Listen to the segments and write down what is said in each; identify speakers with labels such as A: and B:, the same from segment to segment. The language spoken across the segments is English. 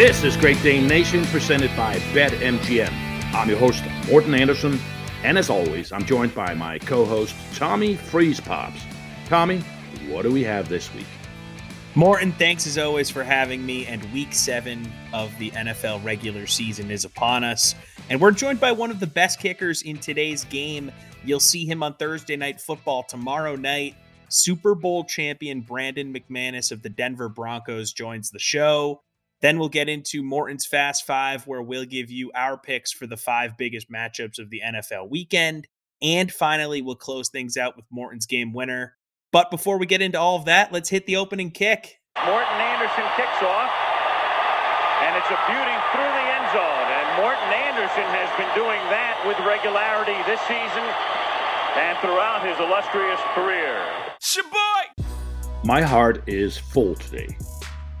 A: This is Great Dane Nation presented by BetMGM. I'm your host, Morten Andersen, and as always, I'm joined by my co host, Tommy Freeze Pops. Tommy, what do we have this week?
B: Morten, thanks as always for having me. And week seven of the NFL regular season is upon us. And we're joined by one of the best kickers in today's game. You'll see him on Thursday Night Football tomorrow night. Super Bowl champion Brandon McManus of the Denver Broncos joins the show. Then we'll get into Morten's Fast Five, where we'll give you our picks for the five biggest matchups of the NFL weekend. And finally, we'll close things out with Morten's game winner. But before we get into all of that, let's hit the opening kick.
C: Morten Andersen kicks off, and it's a beauty through the end zone. And Morten Andersen has been doing that with regularity this season and throughout his illustrious career.
B: Shaboy!
A: My heart is full today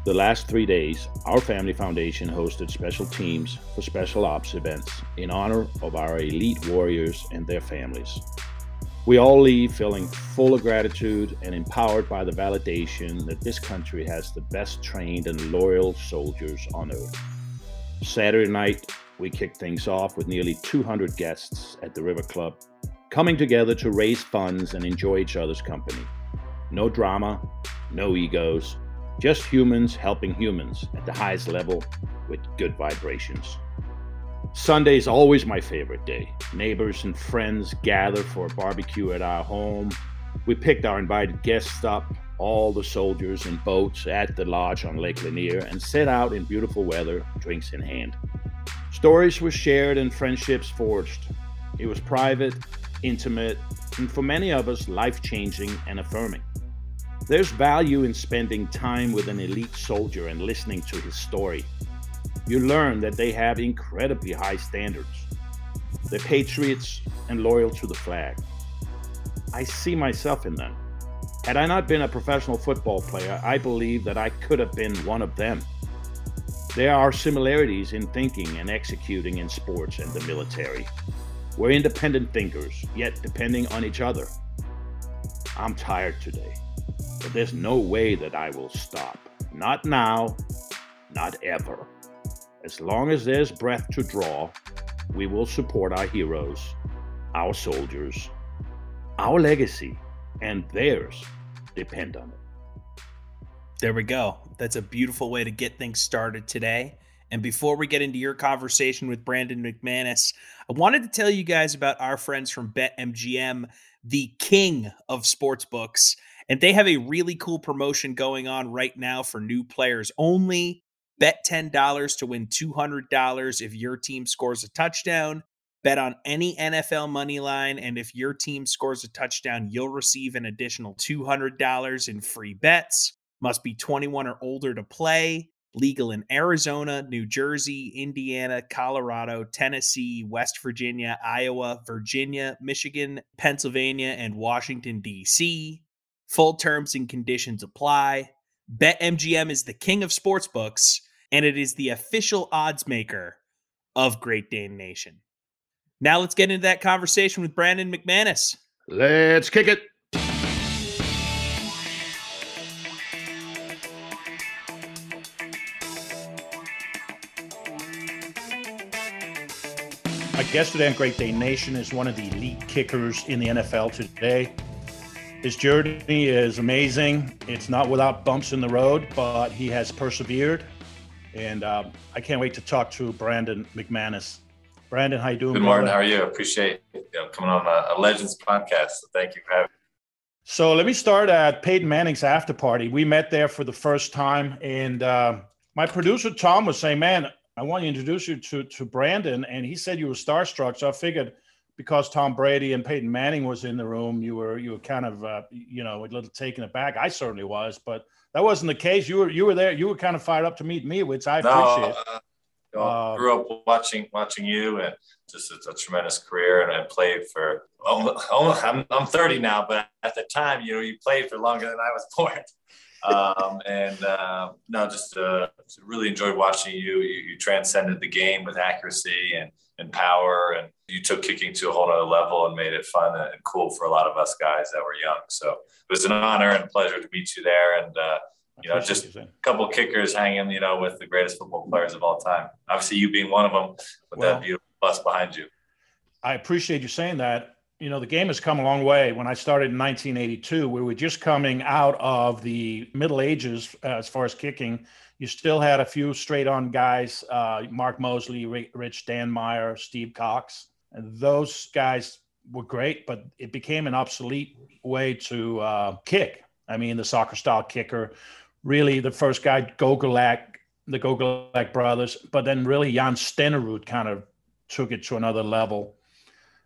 A: the last three days, our Family Foundation hosted special teams for special ops events in honor of our elite warriors and their families. We all leave feeling full of gratitude and empowered by the validation that this country has the best trained and loyal soldiers on earth. Saturday night, we kicked things off with nearly 200 guests at the River Club, coming together to raise funds and enjoy each other's company. No drama, no egos, just humans helping humans at the highest level with good vibrations. Sunday is always my favorite day. Neighbors and friends gather for a barbecue at our home. We picked our invited guests up, all the soldiers in boats at the lodge on Lake Lanier, and set out in beautiful weather, drinks in hand. Stories were shared and friendships forged. It was private, intimate, and for many of us, life changing and affirming. There's value in spending time with an elite soldier and listening to his story. You learn that they have incredibly high standards. They're patriots and loyal to the flag. I see myself in them. Had I not been a professional football player, I believe that I could have been one of them. There are similarities in thinking and executing in sports and the military. We're independent thinkers, yet depending on each other. I'm tired today. But there's no way that I will stop. Not now, not ever. As long as there's breath to draw, we will support our heroes, our soldiers, our legacy, and theirs depend on it.
B: There we go. That's a beautiful way to get things started today. And before we get into your conversation with Brandon McManus, I wanted to tell you guys about our friends from BetMGM, the king of sports books. And they have a really cool promotion going on right now for new players only. Bet $10 to win $200 if your team scores a touchdown. Bet on any NFL money line, and if your team scores a touchdown, you'll receive an additional $200 in free bets. Must be 21 or older to play. Legal in Arizona, New Jersey, Indiana, Colorado, Tennessee, West Virginia, Iowa, Virginia, Michigan, Pennsylvania, and Washington, D.C. Full terms and conditions apply. BetMGM is the king of sportsbooks, and it is the official odds maker of Great Dane Nation. Now let's get into that conversation with Brandon McManus.
A: Let's kick it. My guest today on Great Dane Nation is one of the elite kickers in the NFL today. His journey is amazing. It's not without bumps in the road, but he has persevered. And um, I can't wait to talk to Brandon McManus. Brandon, how you doing?
D: Good morning. How are you? Appreciate you know, coming on a, a, Legends podcast. So thank you for having me.
A: So let me start at Peyton Manning's after party. We met there for the first time, and uh, my producer Tom was saying, "Man, I want to introduce you to to Brandon," and he said you were starstruck. So I figured because Tom Brady and Peyton Manning was in the room, you were you were kind of uh, you know a little taken aback. I certainly was, but that wasn't the case. You were you were there. You were kind of fired up to meet me, which I appreciate.
D: No, uh, grew up watching watching you, and just a, a tremendous career, and I played for. Almost, almost, I'm I'm 30 now, but at the time, you know, you played for longer than I was born. um, and uh, no, just, uh, just really enjoyed watching you. you. You transcended the game with accuracy and and power, and you took kicking to a whole other level and made it fun and cool for a lot of us guys that were young. So it was an honor and pleasure to meet you there. And uh, you know, just a couple kickers hanging, you know, with the greatest football players of all time. Obviously, you being one of them with well, that beautiful bus behind you.
A: I appreciate you saying that. You know, the game has come a long way. When I started in 1982, we were just coming out of the Middle Ages uh, as far as kicking. You still had a few straight on guys, uh, Mark Moseley, Rich Dan Meyer, Steve Cox. And those guys were great, but it became an obsolete way to uh, kick. I mean, the soccer style kicker, really the first guy, Gogolak, the Gogolak brothers, but then really Jan Stenerud kind of took it to another level.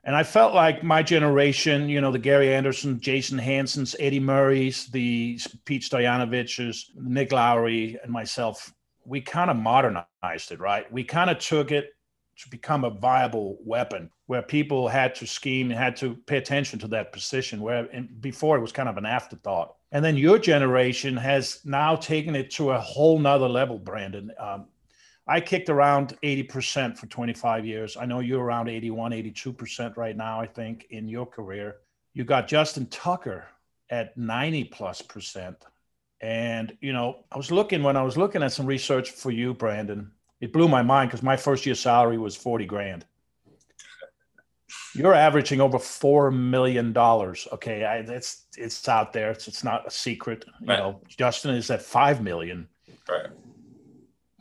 A: And I felt like my generation, you know, the Gary Anderson, Jason Hansons, Eddie Murray's, the Pete Stoyanovich's, Nick Lowery, and myself, we kind of modernized it, right? We kind of took it to become a viable weapon where people had to scheme and had to pay attention to that position where before it was kind of an afterthought and then your generation has now taken it to a whole nother level brandon um, i kicked around 80% for 25 years i know you're around 81 82% right now i think in your career you got justin tucker at 90 plus percent and you know i was looking when i was looking at some research for you brandon it blew my mind because my first year salary was 40 grand. You're averaging over four million dollars. Okay, I, it's it's out there. It's, it's not a secret. You right. know, Justin is at five million.
D: Right.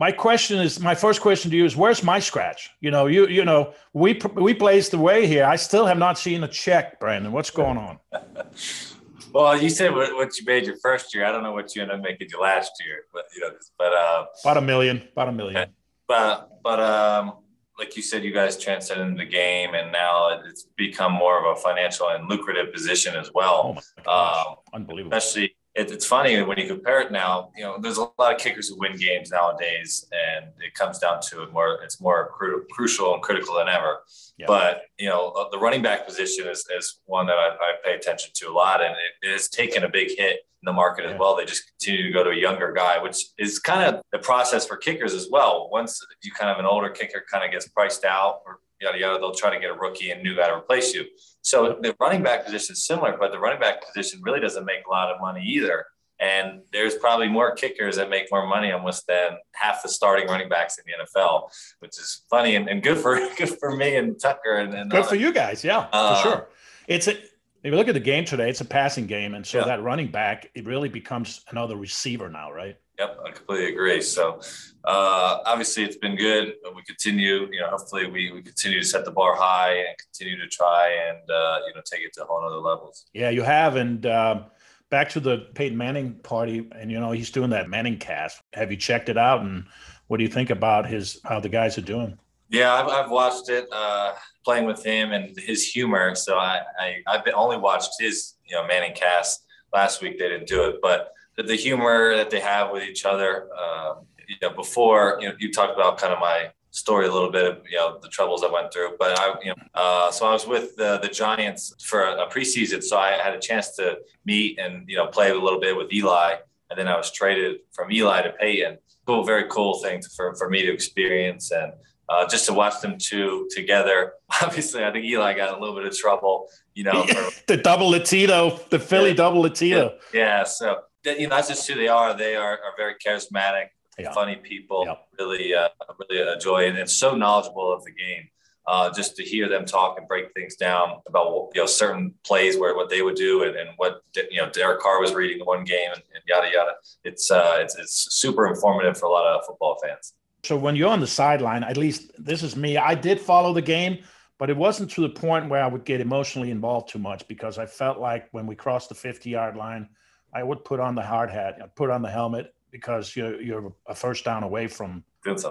A: My question is, my first question to you is, where's my scratch? You know, you you know, we we blazed the way here. I still have not seen a check, Brandon. What's going on?
D: well, you said what, what, you made your first year. I don't know what you ended up making your last year, but you know, but uh,
A: about a million, about a million
D: but but um, like you said, you guys transcended the game, and now it's become more of a financial and lucrative position as well.
A: Oh um, Unbelievable.
D: Especially, it, it's funny when you compare it now. You know, there's a lot of kickers who win games nowadays, and it comes down to it more. It's more cru- crucial and critical than ever. Yeah. But you know, uh, the running back position is, is one that I, I pay attention to a lot, and it, it has taken a big hit in the market as well. They just continue to go to a younger guy, which is kind of the process for kickers as well. Once you kind of an older kicker kind of gets priced out or yada yada, they'll try to get a rookie and new guy to replace you. So the running back position is similar, but the running back position really doesn't make a lot of money either. And there's probably more kickers that make more money almost than half the starting running backs in the NFL, which is funny and, and good for good for me and Tucker and, and
A: good for you guys. Yeah, uh, for sure. It's a if you look at the game today, it's a passing game, and so yeah. that running back it really becomes another receiver now, right?
D: Yep, I completely agree. So uh, obviously, it's been good. We continue, you know, hopefully we, we continue to set the bar high and continue to try and uh, you know take it to a whole other levels.
A: Yeah, you have, and um, back to the Peyton Manning party, and you know he's doing that ManningCast. Have you checked it out, and what do you think about his how the guys are doing?
D: Yeah, I've, I've watched it. Uh, playing with him and his humor. So I, I I've only watched his you know ManningCast last week. They didn't do it, but the, the humor that they have with each other. Um, you know, before you know, you talked about kind of my story a little bit of you know the troubles I went through. But I, you know, uh, so I was with the, the Giants for a, a, preseason, so I had a chance to meet and you know play a little bit with Eli, and then I was traded from Eli to Peyton. Cool, very cool thing to, for for me to experience and uh, just to watch them two together. Obviously, I think Eli got a little bit of trouble, you know. For,
A: the double Latino, the Philly yeah, double Latino.
D: Yeah, so you know that's just who they are. They are, are very charismatic, yeah. funny people. Yeah. Really, uh, really enjoy it, and so knowledgeable of the game. Uh, just to hear them talk and break things down about you know certain plays where what they would do and, and what you know Derek Carr was reading the one game and, and yada yada. It's, uh, it's it's super informative for a lot of football fans.
A: So when you're on the sideline, at least this is me, I did follow the game, but it wasn't to the point where I would get emotionally involved too much because I felt like when we crossed the 50 yard line, I would put on the hard hat, I'd put on the helmet because you're, you're a first down away from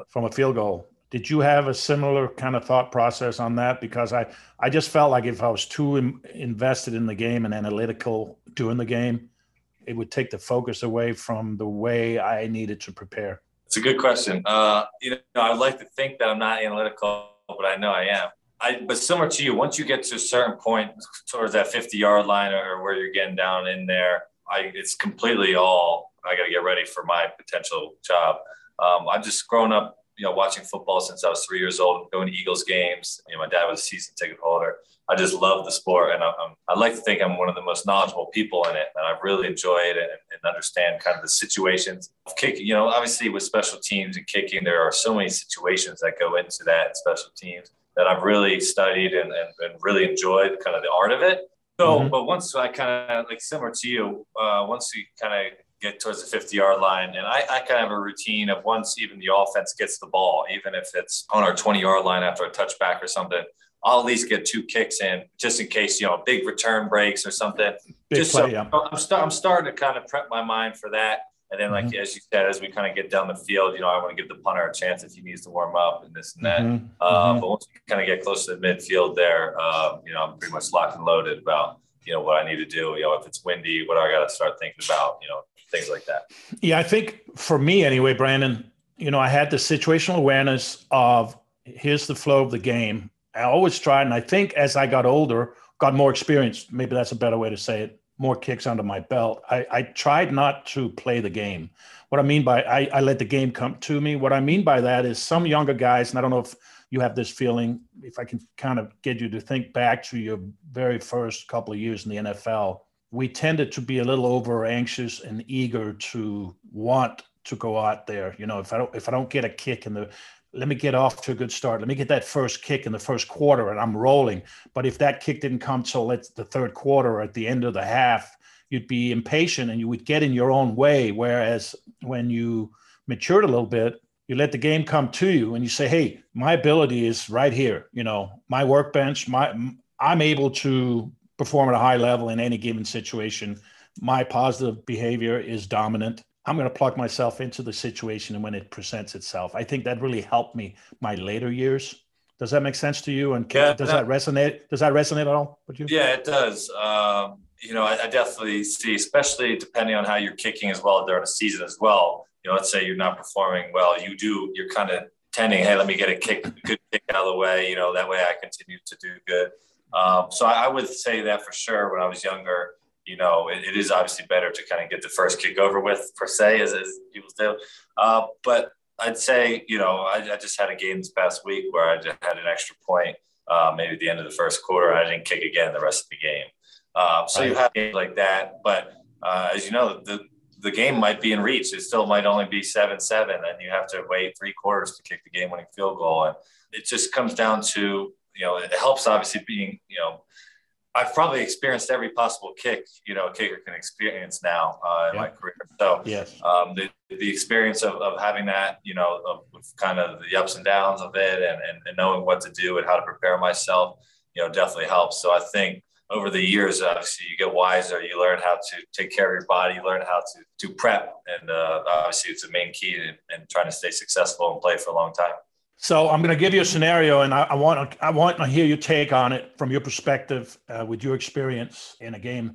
A: from a field goal. Did you have a similar kind of thought process on that? Because I, I just felt like if I was too Im- invested in the game and analytical doing the game, it would take the focus away from the way I needed to prepare.
D: It's a good question. Uh, you know, I'd like to think that I'm not analytical, but I know I am. I, but similar to you, once you get to a certain point towards that 50 yard line or where you're getting down in there, I, it's completely all I got to get ready for my potential job. Um, I've just grown up you know, watching football since I was three years old, going to Eagles games. You know, my dad was a season ticket holder. I just love the sport, and I, I like to think I'm one of the most knowledgeable people in it, and I really enjoy it and, and understand kind of the situations of kicking. You know, obviously with special teams and kicking, there are so many situations that go into that special teams that I've really studied and, and, and really enjoyed kind of the art of it. So, mm-hmm. but once I kind of like similar to you, uh, once you kind of get towards the 50 yard line. And I, I kind of have a routine of once even the offense gets the ball, even if it's on our 20 yard line after a touchback or something, I'll at least get two kicks in just in case, you know, big return breaks or something. Big just play, so yeah. I'm, st- I'm starting to kind of prep my mind for that. And then, like mm-hmm. as you said, as we kind of get down the field, you know, I want to give the punter a chance if he needs to warm up and this and that. Mm-hmm. Uh, mm-hmm. But once we kind of get close to the midfield, there, uh, you know, I'm pretty much locked and loaded about you know what I need to do. You know, if it's windy, what do I got to start thinking about? You know, things like that.
A: Yeah, I think for me anyway, Brandon, you know, I had the situational awareness of here's the flow of the game. I always tried, and I think as I got older, got more experience. Maybe that's a better way to say it. More kicks under my belt. I, I tried not to play the game. What I mean by I, I let the game come to me. What I mean by that is some younger guys, and I don't know if you have this feeling. If I can kind of get you to think back to your very first couple of years in the NFL, we tended to be a little over anxious and eager to want to go out there. You know, if I don't if I don't get a kick in the let me get off to a good start. Let me get that first kick in the first quarter and I'm rolling. But if that kick didn't come till it's the third quarter or at the end of the half, you'd be impatient and you would get in your own way. Whereas when you matured a little bit, you let the game come to you and you say, Hey, my ability is right here. You know, my workbench, my I'm able to perform at a high level in any given situation. My positive behavior is dominant. I'm going to plug myself into the situation and when it presents itself. I think that really helped me my later years. Does that make sense to you? And yeah, does that, that resonate? Does that resonate at all with you?
D: Yeah, it does. Um, you know, I, I, definitely see, especially depending on how you're kicking as well during a season as well. You know, let's say you're not performing well, you do, you're kind of tending, hey, let me get a kick, good kick out of the way. You know, that way I continue to do good. Um, so I, I, would say that for sure when I was younger, you know, it, it is obviously better to kind of get the first kick over with per se, as, as people do. Uh, but I'd say, you know, I, I, just had a game this past week where I had an extra point, uh, maybe at the end of the first quarter. I didn't kick again the rest of the game. Uh, so you have games like that. But uh, as you know, the, the game might be in reach. It still might only be 7 7, and you have to wait three quarters to kick the game winning field goal. And it just comes down to you know, it helps obviously being, you know, I've probably experienced every possible kick, you know, a kicker can experience now uh, in my career. So,
A: yes.
D: um, the, the experience of, of having that, you know, of, of kind of the ups and downs of it and, and, and, knowing what to do and how to prepare myself, you know, definitely helps. So I think over the years, obviously you get wiser, you learn how to take care of your body, you learn how to, to prep. And uh, obviously it's a main key in, in trying to stay successful and play for a long time.
A: So I'm going to give you a scenario, and I, I, want I want to hear your take on it from your perspective uh, with your experience in a game.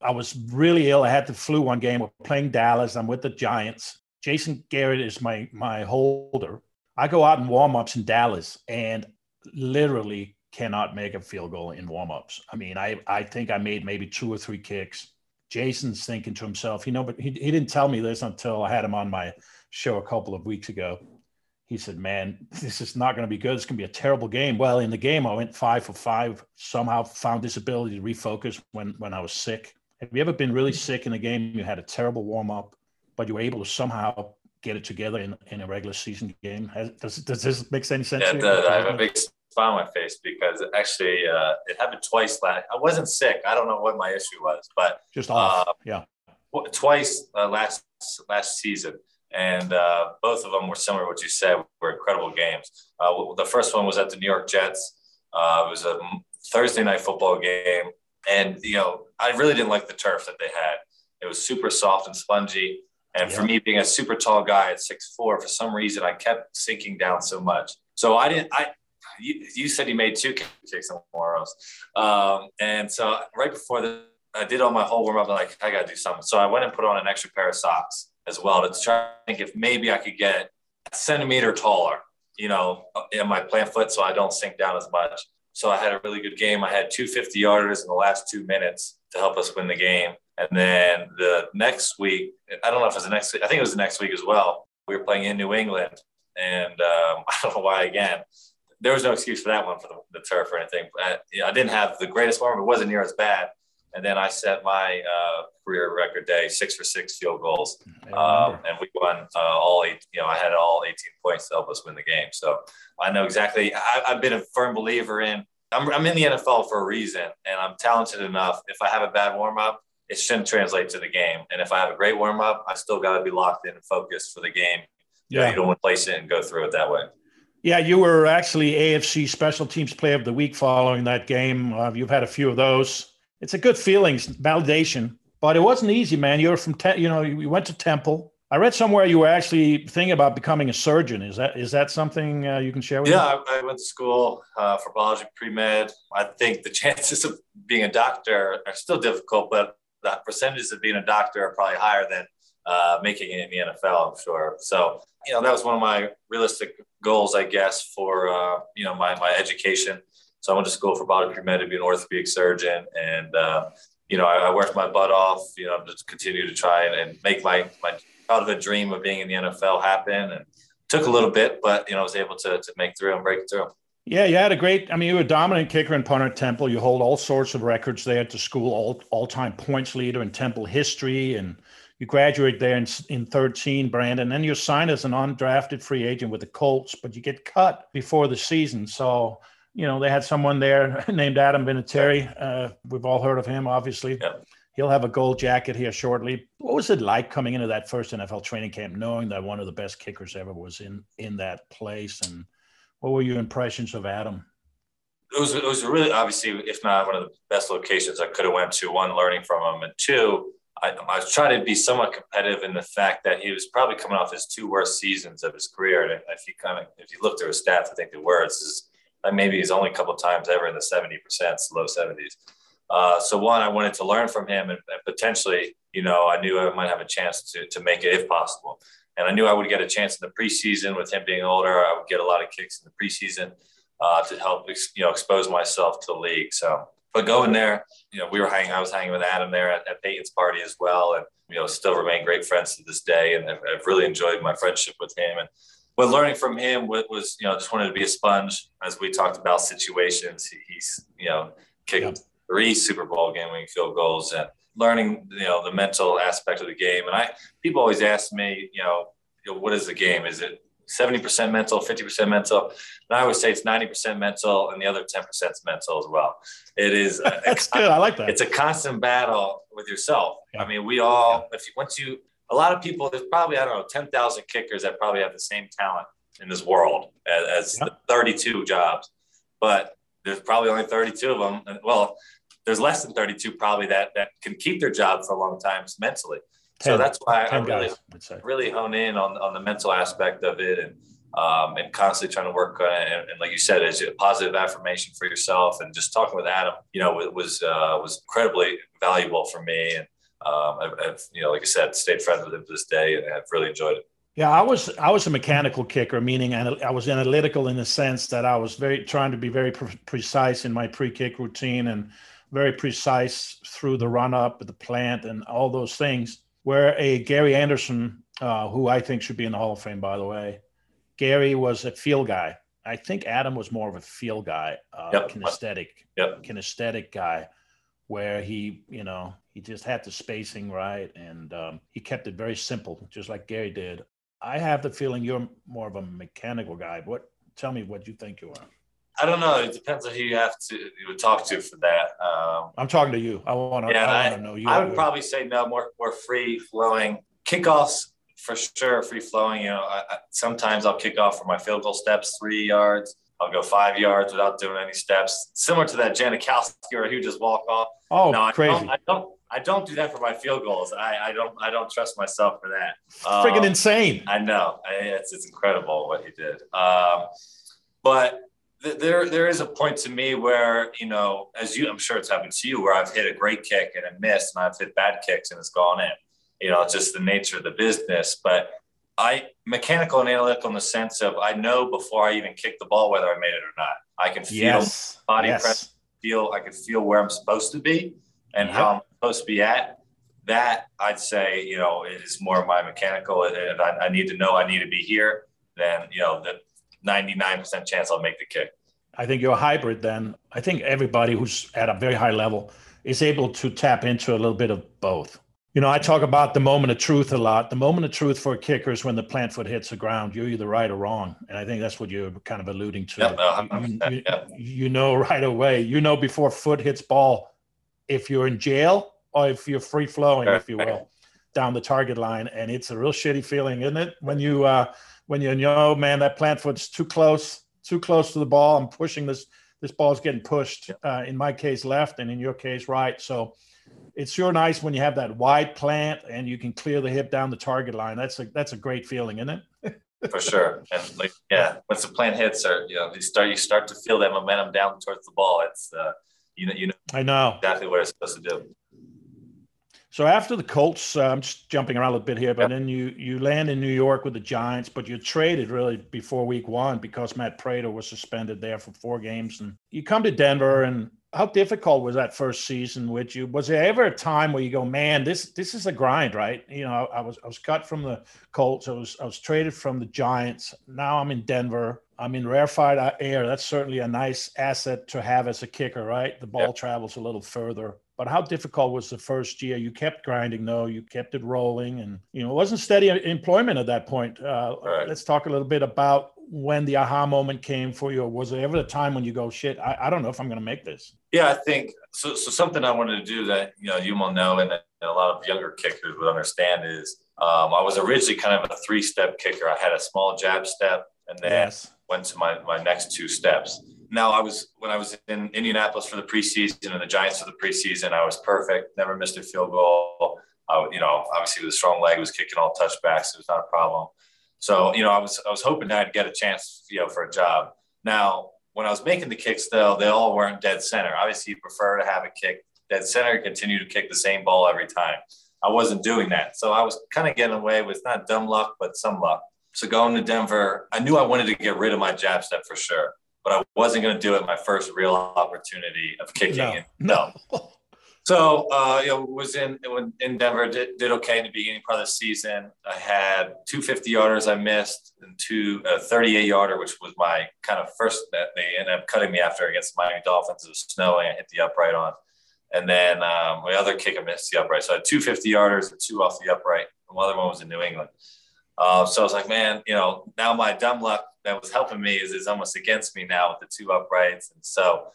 A: I was really ill. I had the flu one game. We're playing Dallas. I'm with the Giants. Jason Garrett is my my holder. I go out in warmups in Dallas and literally cannot make a field goal in warmups. I mean, I I think I made maybe two or three kicks. Jason's thinking to himself, you know, but he, he didn't tell me this until I had him on my show a couple of weeks ago he said, Man, this is not going to be good. It's going to be a terrible game. Well, in the game, I went five for five, somehow found this ability to refocus when, when I was sick. Have you ever been really sick in a game? You had a terrible warm up, but you were able to somehow get it together in, in a regular season game. Has, does, does this make any sense?
D: Yeah, it does. I have a big smile on my face because actually uh, it happened twice last. I wasn't sick. I don't know what my issue was, but
A: just off. Uh, yeah,
D: twice uh, last last season and uh, both of them were similar to what you said were incredible games. Uh, the first one was at the New York Jets. Uh, it was a Thursday night football game, and you know I really didn't like the turf that they had. It was super soft and spongy, and yeah. for me being a super tall guy at six four, for some reason I kept sinking down so much. So I didn't. I you, you said you made two kicks somewhere else, um, and so right before the I did all my whole warm up. I'm like, I got to do something. So I went and put on an extra pair of socks as well to try to think if maybe I could get a centimeter taller, you know, in my plant foot so I don't sink down as much. So I had a really good game. I had two 50 yarders in the last two minutes to help us win the game. And then the next week, I don't know if it was the next week, I think it was the next week as well. We were playing in New England and um, I don't know why again. There was no excuse for that one for the, the turf or anything. But, you know, I didn't have the greatest warm. It wasn't near as bad. And then I set my uh, career record day, six for six field goals, um, and we won uh, all eight. You know, I had all 18 points to help us win the game. So I know exactly. I, have been a firm believer in. I'm, I'm in the NFL for a reason, and I'm talented enough. If I have a bad warm up, it shouldn't translate to the game. And if I have a great warm up, I still got to be locked in and focused for the game. Yeah, you, know, you don't want to place it and go through it that way.
A: Yeah, you were actually AFC Special Teams Player of the Week following that game. Uh, you've had a few of those. It's a good feeling, validation, but it wasn't easy, man. You're from, te- you know, you went to Temple. I read somewhere you were actually thinking about becoming a surgeon. Is that is that something uh, you can share with
D: yeah, me? Yeah, I, went to school uh, for biology pre med. I think the chances of being a doctor are still difficult, but the percentages of being a doctor are probably higher than uh, making it in the NFL, I'm sure. So, you know, that was one of my realistic goals, I guess, for, uh, you know, my, my education. So I went to school for body pre-med to be an orthopedic surgeon. And, uh, you know, I, I, worked my butt off, you know, to continue to try and, and make my, my childhood dream of being in the NFL happen. And took a little bit, but, you know, I was able to, to make through and break through.
A: Yeah, you had a great. I mean, you were a dominant kicker in punter Temple. You hold all sorts of records there at the school, all all time points leader in Temple history, and you graduate there in, in 13, Brandon. Then you're signed as an undrafted free agent with the Colts, but you get cut before the season. So, you know, they had someone there named Adam Vinatieri. Uh, we've all heard of him, obviously. Yep. He'll have a gold jacket here shortly. What was it like coming into that first NFL training camp, knowing that one of the best kickers ever was in in that place and – what were your impressions of Adam?
D: It was it was really obviously, if not one of the best locations I could have went to. One, learning from him, and two, I, I was trying to be somewhat competitive in the fact that he was probably coming off his two worst seasons of his career. And if you kind of if you look through his stats, I think the worst is maybe he's only a couple times ever in the seventy percent, low seventies. Uh, so one, I wanted to learn from him, and, and, potentially, you know, I knew I might have a chance to to make it if possible. And I knew I would get a chance in the preseason with him being older. I would get a lot of kicks in the preseason uh, to help, you know, expose myself to the league. So, but going there, you know, we were hanging, I was hanging with Adam there at, at Peyton's party as well. And, you know, still remain great friends to this day. And I've, I've really enjoyed my friendship with him. And what learning from him was, you know, just wanted to be a sponge as we talked about situations. He, he's, you know, kicked yep. three Super Bowl game winning field goals and learning, you know, the mental aspect of the game. And I, people always ask me, you know, you know what is the game? Is it 70% mental, 50% mental? And I always say it's 90% mental and the other 10% is mental as well. It is.
A: That's a, good. I like that.
D: It's a constant battle with yourself. Yeah. I mean, we all, yeah. if you, once you, a lot of people, there's probably, I don't know, 10,000 kickers that probably have the same talent in this world as, as yeah. 32 jobs, but there's probably only 32 of them. And, well, there's less than 32 probably that that can keep their job for a long time mentally. Ten, so that's why I really guys, really hone in on, on the mental aspect of it and um, and constantly trying to work on it. And, and, like you said, is a positive affirmation for yourself. And just talking with Adam, you know, was uh, was incredibly valuable for me. And um, I've, I've, you know, like I said, stayed friends with him to this day, and I've really enjoyed it.
A: Yeah, I was I was a mechanical kicker, meaning I was analytical in the sense that I was very trying to be very pre- precise in my pre-kick routine and very precise through the run up, the plant, and all those things. Where a Gary Anderson, uh, who I think should be in the Hall of Fame, by the way, Gary was a feel guy. I think Adam was more of a feel guy, uh, yep. kinesthetic, yep. kinesthetic guy, where he, you know, he just had the spacing right and um, he kept it very simple, just like Gary did. I have the feeling you're more of a mechanical guy. What? Tell me what you think you are.
D: I don't know. It depends on who you have to you would talk to for that. Um,
A: I'm talking to you. I want to. Yeah, I, I know you.
D: I would probably say no, more more free flowing kickoffs for sure. Free flowing. You know, I, I, sometimes I'll kick off for my field goal steps three yards. I'll go five yards without doing any steps, similar to that Janikowski where he just walk off.
A: Oh, no, crazy!
D: I don't, I don't, I don't do that for my field goals. I, I don't I don't trust myself for that.
A: Um, insane!
D: I know. it's it's incredible what he did. Um, but there there is a point to me where you know as you i'm sure it's happened to you where i've hit a great kick and it missed and i've hit bad kicks and it's gone in you know it's just the nature of the business but i mechanical and analytical in the sense of i know before i even kick the ball whether i made it or not i can feel yes. body yes. press feel i can feel where i'm supposed to be and yep. how i'm supposed to be at that i'd say you know is more of my mechanical and I, I need to know i need to be here then you know the 99% chance I'll make the kick.
A: I think you're a hybrid then. I think everybody who's at a very high level is able to tap into a little bit of both. You know, I talk about the moment of truth a lot. The moment of truth for a kicker is when the plant foot hits the ground. You're either right or wrong. And I think that's what you're kind of alluding to.
D: Yep,
A: you, you, you know right away. You know before foot hits ball if you're in jail or if you're free flowing, if you will, down the target line. And it's a real shitty feeling, isn't it? When you uh when you know, man, that plant foot's too close, too close to the ball. I'm pushing this. This ball's getting pushed. Uh, in my case, left, and in your case, right. So it's sure nice when you have that wide plant and you can clear the hip down the target line. That's a that's a great feeling, isn't it?
D: For sure. And like yeah, once the plant hits or you know, you start you start to feel that momentum down towards the ball. It's uh you know you know
A: I know
D: exactly what it's supposed to do.
A: So after the Colts, uh, I'm just jumping around a little bit here, but yep. then you you land in New York with the Giants, but you're traded really before Week One because Matt Prater was suspended there for four games, and you come to Denver, and how difficult was that first season with you? Was there ever a time where you go, man, this this is a grind, right? You know, I, I was I was cut from the Colts, I was I was traded from the Giants. Now I'm in Denver. I'm in rarefied air. That's certainly a nice asset to have as a kicker, right? The ball travels a little further. But how difficult was the first year? You kept grinding, though. You kept it rolling, and you know it wasn't steady employment at that point. Uh, right. Let's talk a little bit about when the aha moment came for you. Or was there ever a time when you go, "Shit, I, I don't know if I'm going to make this"?
D: Yeah, I think so. So something I wanted to do that you know you will know, and, and a lot of younger kickers would understand is um, I was originally kind of a three-step kicker. I had a small jab step, and then yes. went to my my next two steps now I was when I was in Indianapolis for the preseason and the Giants for the preseason, I was perfect, never missed a field goal. I, you know, obviously with a strong leg, was kicking all touchbacks. It was not a problem. So, you know, I was I was hoping I'd get a chance, you know, for a job. Now, when I was making the kicks, though, they all weren't dead center. Obviously, you prefer to have a kick dead center, continue to kick the same ball every time. I wasn't doing that, so I was kind of getting away with not dumb luck, but some luck. So going to Denver, I knew I wanted to get rid of my jab step for sure but I wasn't going to do it my first real opportunity of kicking. No. no. so, uh, you know, was in in Denver, did, did okay in the beginning part of the season. I had two 50 yarders I missed and two uh, 38 yarder, which was my kind of first that they ended up cutting me after against the Miami Dolphins. It was snowing. I hit the upright on. And then um, my other kick, I missed the upright. So I had two 50 yarders and two off the upright. The other one was in New England. Uh, so I was like, man, you know, now my dumb luck that was helping me is, is almost against me now with the two uprights. And so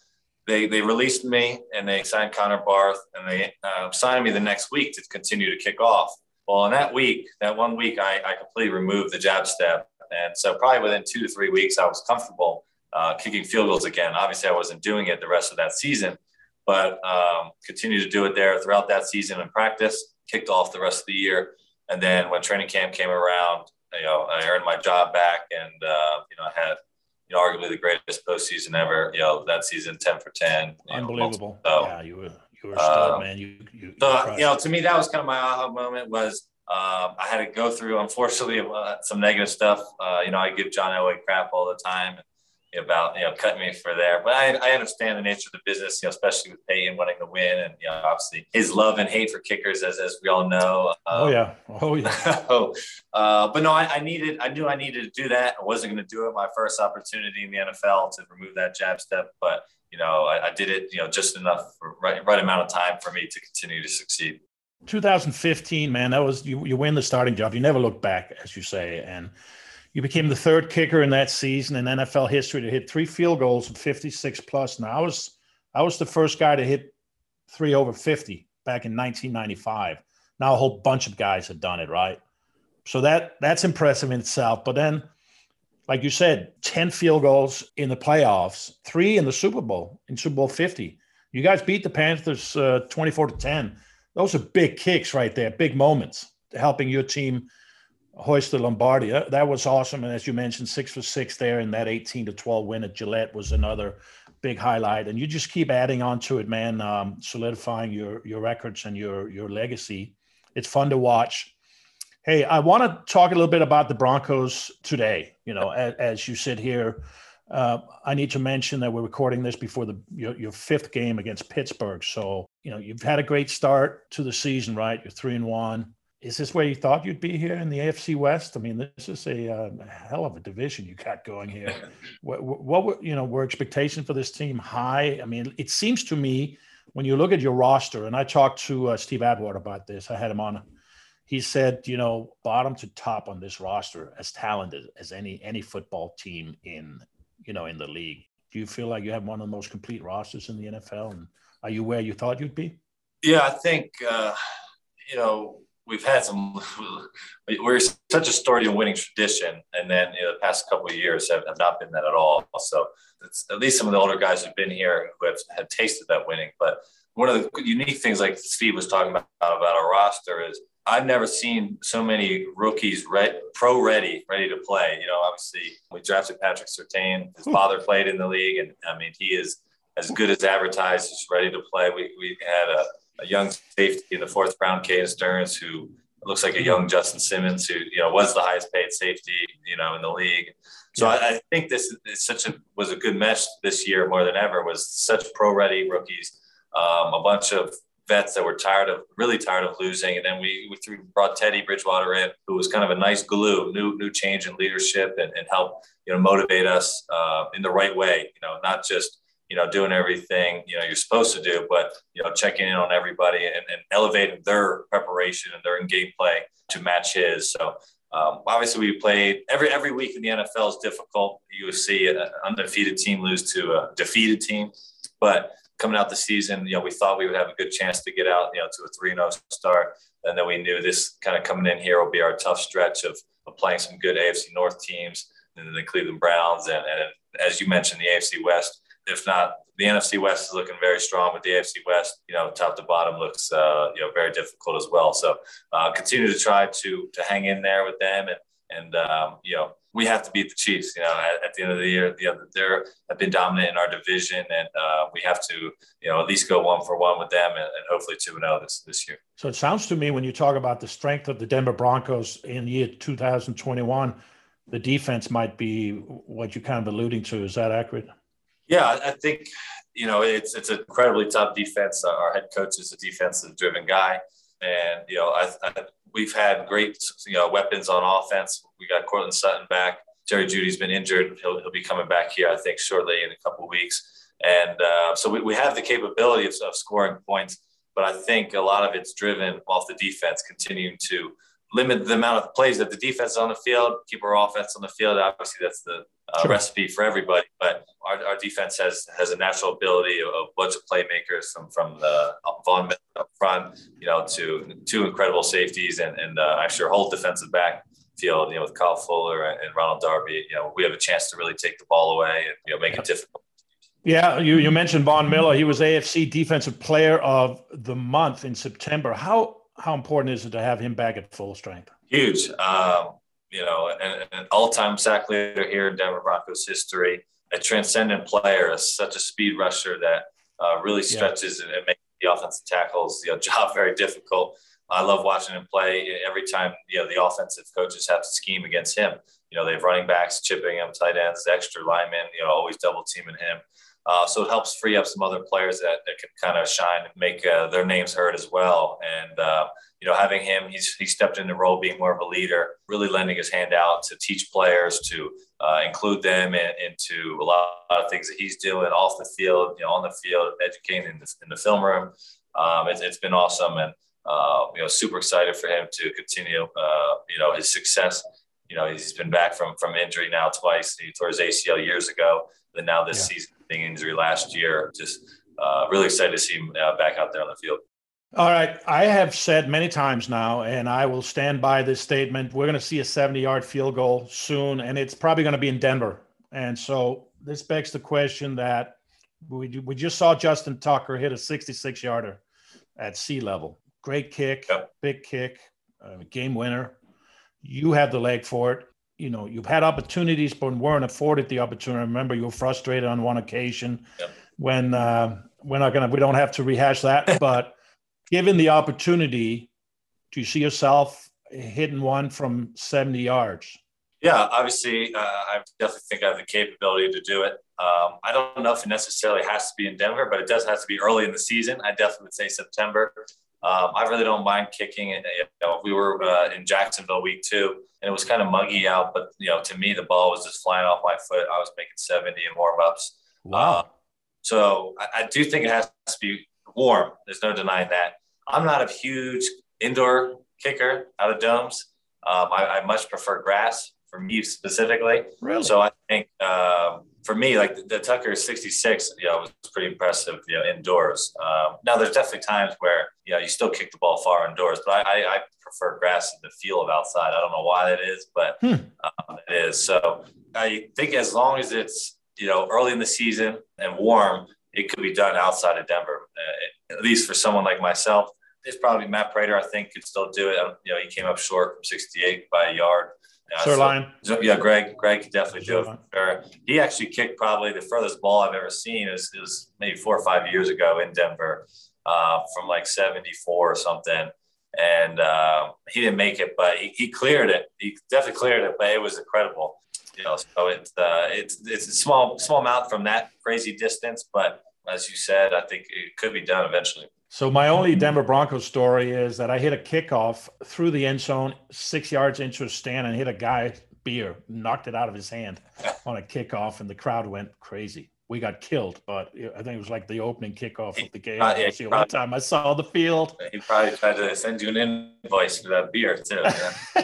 D: they, they released me and they signed Connor Barth and they uh, signed me the next week to continue to kick off. Well, in that week, that one week, I, I completely removed the jab step. And so probably within two to three weeks, I was comfortable uh, kicking field goals again. Obviously, I wasn't doing it the rest of that season, but um, continued to do it there throughout that season in practice, kicked off the rest of the year. And then when training camp came around, you know, I earned my job back, and uh, you know, I had you know arguably the greatest postseason ever. You know, that season, ten for ten.
A: Unbelievable. Know, so, yeah, you were you were stud, um, man. You, you,
D: so you know, to me, that was kind of my aha moment. Was um, I had to go through, unfortunately, uh, some negative stuff. Uh, you know, I give John Elway crap all the time about you know cutting me for there. But I, I understand the nature of the business, you know, especially with Peyton wanting to win, and you know, obviously his love and hate for kickers, as as we all know.
A: Um, oh yeah, oh yeah.
D: oh, uh, but no, I, I, needed, I knew I needed to do that. I wasn't going to do it my first opportunity in the NFL to remove that jab step, but you know, I, I did it, you know, just enough for right, right amount of time for me to continue to succeed.
A: 2015, man, that was you. You win the starting job. You never look back, as you say, and you became the third kicker in that season in NFL history to hit three field goals of 56 plus. Now I was I was the first guy to hit three over 50 back in 1995. Now a whole bunch of guys have done it, right? So that that's impressive in itself. But then, like you said, 10 field goals in the playoffs, three in the Super Bowl, in Super Bowl 50. You guys beat the Panthers uh, 24 to 10. Those are big kicks right there, big moments, helping your team hoist the Lombardi. That, was awesome. And as you mentioned, six for six there, and that 18 to 12 win at Gillette was another big highlight. And you just keep adding on to it, man, um, solidifying your your records and your your legacy. It's fun to watch. Hey, I want to talk a little bit about the Broncos today. You know, as, as you sit here, uh, I need to mention that we're recording this before the your, your, fifth game against Pittsburgh. So you know you've had a great start to the season, right? You're three and one is this where you thought you'd be here in the AFC West? I mean, this is a, uh, hell of a division you got going here. what, what, what, you know, were expectations for this team high? I mean, it seems to me when you look at your roster, and I talked to uh, Steve Atwater about this. I had him on. He said, you know, bottom to top on this roster, as talented as any any football team in, you know, in the league. Do you feel like you have one of the most complete rosters in the NFL? And are you where you thought you'd be?
D: Yeah, I think uh, you know we've had some. We're such a story of winning tradition, and then you know, the past couple of years have, have not been that at all. So it's at least some of the older guys who've been here who have, have tasted that winning. But one of the unique things, like Steve was talking about about our roster, is I've never seen so many rookies re- pro ready, ready to play. You know, obviously we drafted Patrick Surtain. His hmm. father played in the league, and I mean he is as good as advertised. He's ready to play. We we had a a young safety in the fourth round, Caden Sterns, who looks like a young Justin Simmons, who you know was the highest paid safety you know in the league. So yeah. I, I, think this is such a was a good mesh this year more than ever. Was such pro ready rookies, um, a bunch of vets that were tired of really tired of losing, and then we we threw, brought Teddy Bridgewater in, who was kind of a nice glue, new new change in leadership, and, and help you know motivate us uh, in the right way. You know, not just you know, doing everything, you know, you're supposed to do, but, you know, checking in on everybody and, and elevating their preparation and their gameplay to match his. So um, obviously we played every, every week in the NFL is difficult. You see an undefeated team lose to a defeated team, but coming out the season, you know, we thought we would have a good chance to get out, you know, to a 3 0 start. And then we knew this kind of coming in here will be our tough stretch of, of playing some good AFC North teams and then the Cleveland Browns. And, and as you mentioned, the AFC West if not, the NFC West is looking very strong, but the AFC West, you know, top to bottom looks, uh, you know, very difficult as well. So uh, continue to try to to hang in there with them, and and um, you know, we have to beat the Chiefs. You know, at, at the end of the year, you know, they're have been dominant in our division, and uh, we have to, you know, at least go one for one with them, and, and hopefully two and zero this this year.
A: So it sounds to me when you talk about the strength of the Denver Broncos in year 2021, the defense might be what you're kind of alluding to. Is that accurate?
D: Yeah, I think you know it's it's an incredibly tough defense. Our head coach is a defensive driven guy, and you know I, I, we've had great you know weapons on offense. We got Courtland Sutton back. Jerry Jeudy's been injured. He'll, he'll be coming back here, I think, shortly in a couple weeks. And uh, so we, we have the capability of, of scoring points, but I think a lot of it's driven off the defense continuing to limit the amount of plays that the defense is on the field, keep our offense on the field. Obviously, that's the uh, sure. recipe for everybody. But our, our defense has has a natural ability of a bunch of playmakers from from the Von up front, you know, to two incredible safeties and and uh, actually our whole defensive back field, you know, with Kyle Fuller and Ronald Darby. You know, we have a chance to really take the ball away and you know make it difficult.
A: Yeah, you, you mentioned Von Miller. He was AFC Defensive Player of the Month in September. How how important is it to have him back at full strength?
D: Huge. Um, you know, an, an all-time sack leader here in Denver Broncos history, a transcendent player, such a speed rusher that uh, really stretches yeah. and makes the offensive tackles you know, job very difficult. I love watching him play. Every time you know the offensive coaches have to scheme against him. You know they have running backs chipping him, tight ends, extra linemen. You know always double teaming him. Uh, so it helps free up some other players that, that can kind of shine and make uh, their names heard as well. And, uh, you know, having him, he's, he stepped into the role being more of a leader, really lending his hand out to teach players, to uh, include them in, into a lot of things that he's doing off the field, you know, on the field, educating in the, in the film room. Um, it, has been awesome. And, uh, you know, super excited for him to continue, uh, you know, his success. You know, he's been back from, from injury now twice. He tore his ACL years ago. Then now this yeah. season injury last year. Just uh, really excited to see him uh, back out there on the field.
A: All right. I have said many times now, and I will stand by this statement. We're going to see a 70 yard field goal soon, and it's probably going to be in Denver. And so this begs the question that we, we just saw Justin Tucker hit a 66 yarder at sea level. Great kick, yep. big kick, uh, game winner. You have the leg for it you know you've had opportunities but weren't afforded the opportunity. I remember you were frustrated on one occasion yep. when uh, we're not gonna we don't have to rehash that. but given the opportunity, do you see yourself hitting one from seventy yards?
D: Yeah, obviously, uh, I definitely think I have the capability to do it. Um, I don't know if it necessarily has to be in Denver, but it does have to be early in the season. I definitely would say September. Um, I really don't mind kicking. And You know, we were uh, in Jacksonville week two, and it was kind of muggy out, but you know, to me, the ball was just flying off my foot. I was making 70 in warm ups.
A: Wow. Uh,
D: so I, I, do think it has to be warm. There's no denying that. I'm not a huge indoor kicker out of domes. Um, I, I, much prefer grass for me specifically.
A: Really?
D: So I think um, for me, like the, the, Tucker 66, you know, was pretty impressive, you know, indoors. Um, now there's definitely times where, you know, you still kick the ball far indoors, but I, I, I prefer grass in the feel of outside. I don't know why that is, but hmm. um, it is. So I think as long as it's, you know, early in the season and warm, it could be done outside of Denver. Uh, at least for someone like myself, it's probably Matt Prater. I think could still do it. You know, he came up short from 68 by a yard.
A: Zuerlein.
D: So, yeah, Greg. Greg could definitely do it. Sure. He actually kicked probably the furthest ball I've ever seen is, is maybe four or five years ago in Denver, uh, from like 74 or something. And uh, he didn't make it, but he, he cleared it. He definitely cleared it, but it was incredible. You know, so it's uh, it's it's a small small amount from that crazy distance, but as you said, I think it could be done eventually.
A: So my only Denver Broncos story is that I hit a kickoff through the end zone, six yards into a stand, and hit a guy beer, knocked it out of his hand on a kickoff, and the crowd went crazy. We got killed, but I think it was like the opening kickoff of the game. Uh, yeah, the one time I saw the field.
D: He probably tried to send you an invoice for that beer too.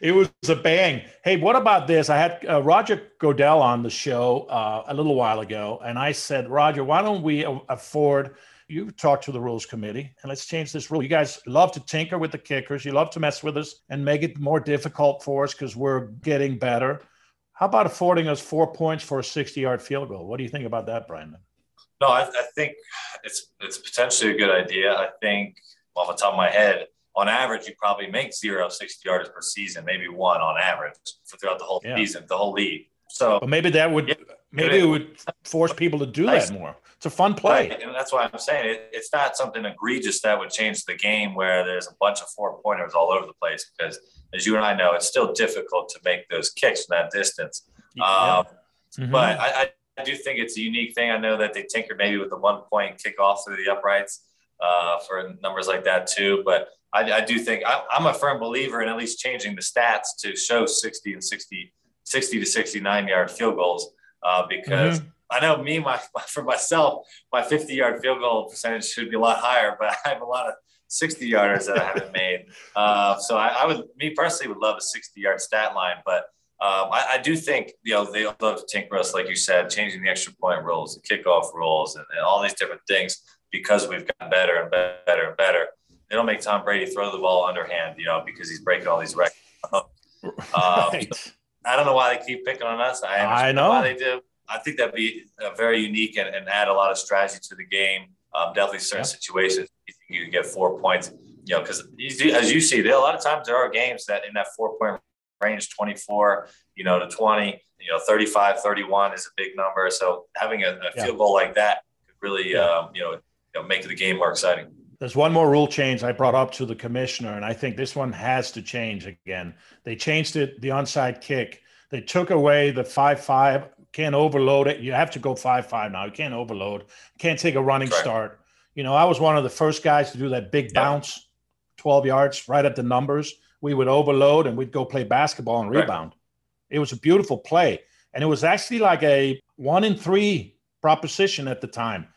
A: It was a bang. Hey, what about this? I had uh, Roger Goodell on the show uh, a little while ago, and I said, Roger, why don't we afford – you talk to the rules committee and let's change this rule. You guys love to tinker with the kickers. You love to mess with us and make it more difficult for us because we're getting better. How about affording us four points for a 60 yard field goal? What do you think about that, Brandon?
D: No, I, I think it's it's potentially a good idea. I think off the top of my head, on average, you probably make zero 60 yards per season, maybe one on average for throughout the whole yeah. season, the whole league. So
A: but maybe that would yeah, maybe it would force people to do that more. It's a fun play.
D: Right. And that's why I'm saying it, it's not something egregious that would change the game where there's a bunch of four pointers all over the place because, as you and I know, it's still difficult to make those kicks from that distance. Yeah. Um, mm-hmm. But I, I, do think it's a unique thing. I know that they tinkered maybe with the one point kickoff through the uprights uh, for numbers like that too. But I, I do think I, am a firm believer in at least changing the stats to show 60 and 60, 60 to 69 yard field goals uh, because. Mm-hmm I know me, my, for myself, my 50 yard field goal percentage should be a lot higher, but I have a lot of 60 yarders that I haven't made. Uh, so I, I, would, me personally, would love a 60 yard stat line, but um, I, I, do think you know they love to tinker us, like you said, changing the extra point rules, the kickoff rules, and, and all these different things because we've gotten better and better and better. They don't make Tom Brady throw the ball underhand, you know, because he's breaking all these records. um, right. I don't know why they keep picking on us. I,
A: I know
D: why they do. I think that'd be very unique and, and, add a lot of strategy to the game. Um, definitely certain situations you can get four points. You know, because as you see, there a lot of times there are games that in that four point range, 24, you know, to 20, you know, 35, 31 is a big number. So having a, a yeah. field goal like that could really, yeah. um, you, know, you know, make the game more exciting.
A: There's one more rule change I brought up to the commissioner, and I think this one has to change again. They changed it, the onside kick. They took away the 5 5 can't overload it. You have to go five five now. You can't overload. Can't take a running right. start. You know, I was one of the first guys to do that big bounce, twelve yards, right at the numbers. We would overload and we'd go play basketball and rebound. It was a beautiful play, and it was actually like a one in three proposition at the time.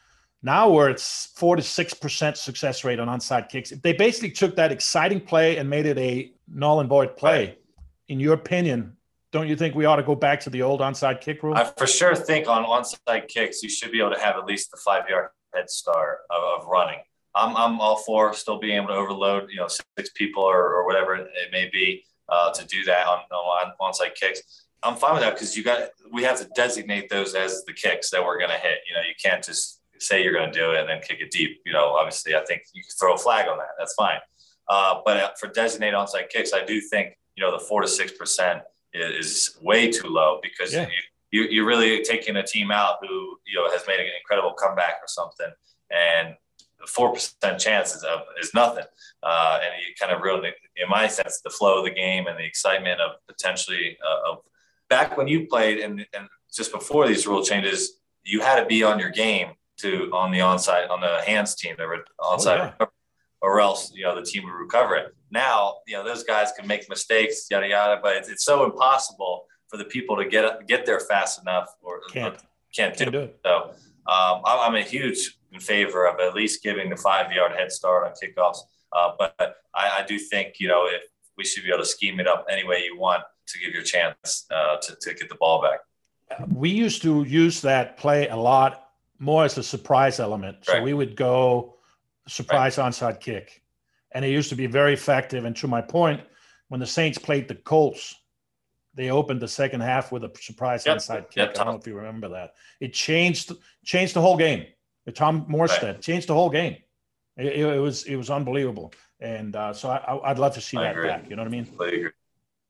A: Now where it's four to six percent success rate on onside kicks. They basically took that exciting play and made it a null and void play. Right. In your opinion, don't you think we ought to go back to the old onside kick rule?
D: I for sure think on onside kicks, you should be able to have at least the five yard head start of, of running. I'm, I'm all for still being able to overload, you know, six people or, or whatever it may be uh, to do that on, on onside kicks. I'm fine with that because you got we have to designate those as the kicks that we're going to hit. You know, you can't just say you're going to do it and then kick it deep. You know, obviously, I think you can throw a flag on that. That's fine. Uh, but for designated onside kicks, I do think you know the four to six percent is way too low because yeah. you, you, are really taking a team out who you know has made an incredible comeback or something, and four percent chance is, of, is nothing, uh, and you kind of ruin, it, in my sense, the flow of the game and the excitement of potentially uh, of back when you played and, and just before these rule changes, you had to be on your game to on the onside on the hands team. There were onside. Oh, yeah. or else you know the team would recover it. Now, you know those guys can make mistakes, yada yada, but it's, it's so impossible for the people to get get there fast enough or
A: can't
D: or can't,
A: can't
D: do,
A: do
D: it. So um, I'm a huge in favor of at least giving the five yard head start on kickoffs. Uh, but I, I, do think you know if we should be able to scheme it up any way you want to give your chance uh, to, to get the ball back.
A: We used to use that play a lot more as a surprise element. So
D: Right.
A: we would go surprise onside kick, and it used to be very effective. And to my point, when the Saints played the Colts, they opened the second half with a surprise
D: Yep.
A: onside kick.
D: Yep,
A: I don't know if you remember that. It changed changed the whole game. Tom Morstead changed the whole game. It, it- was it was unbelievable. And uh, so I, I- I'd love to see
D: I
A: that
D: agree.
A: back. You know what I mean?
D: Agree.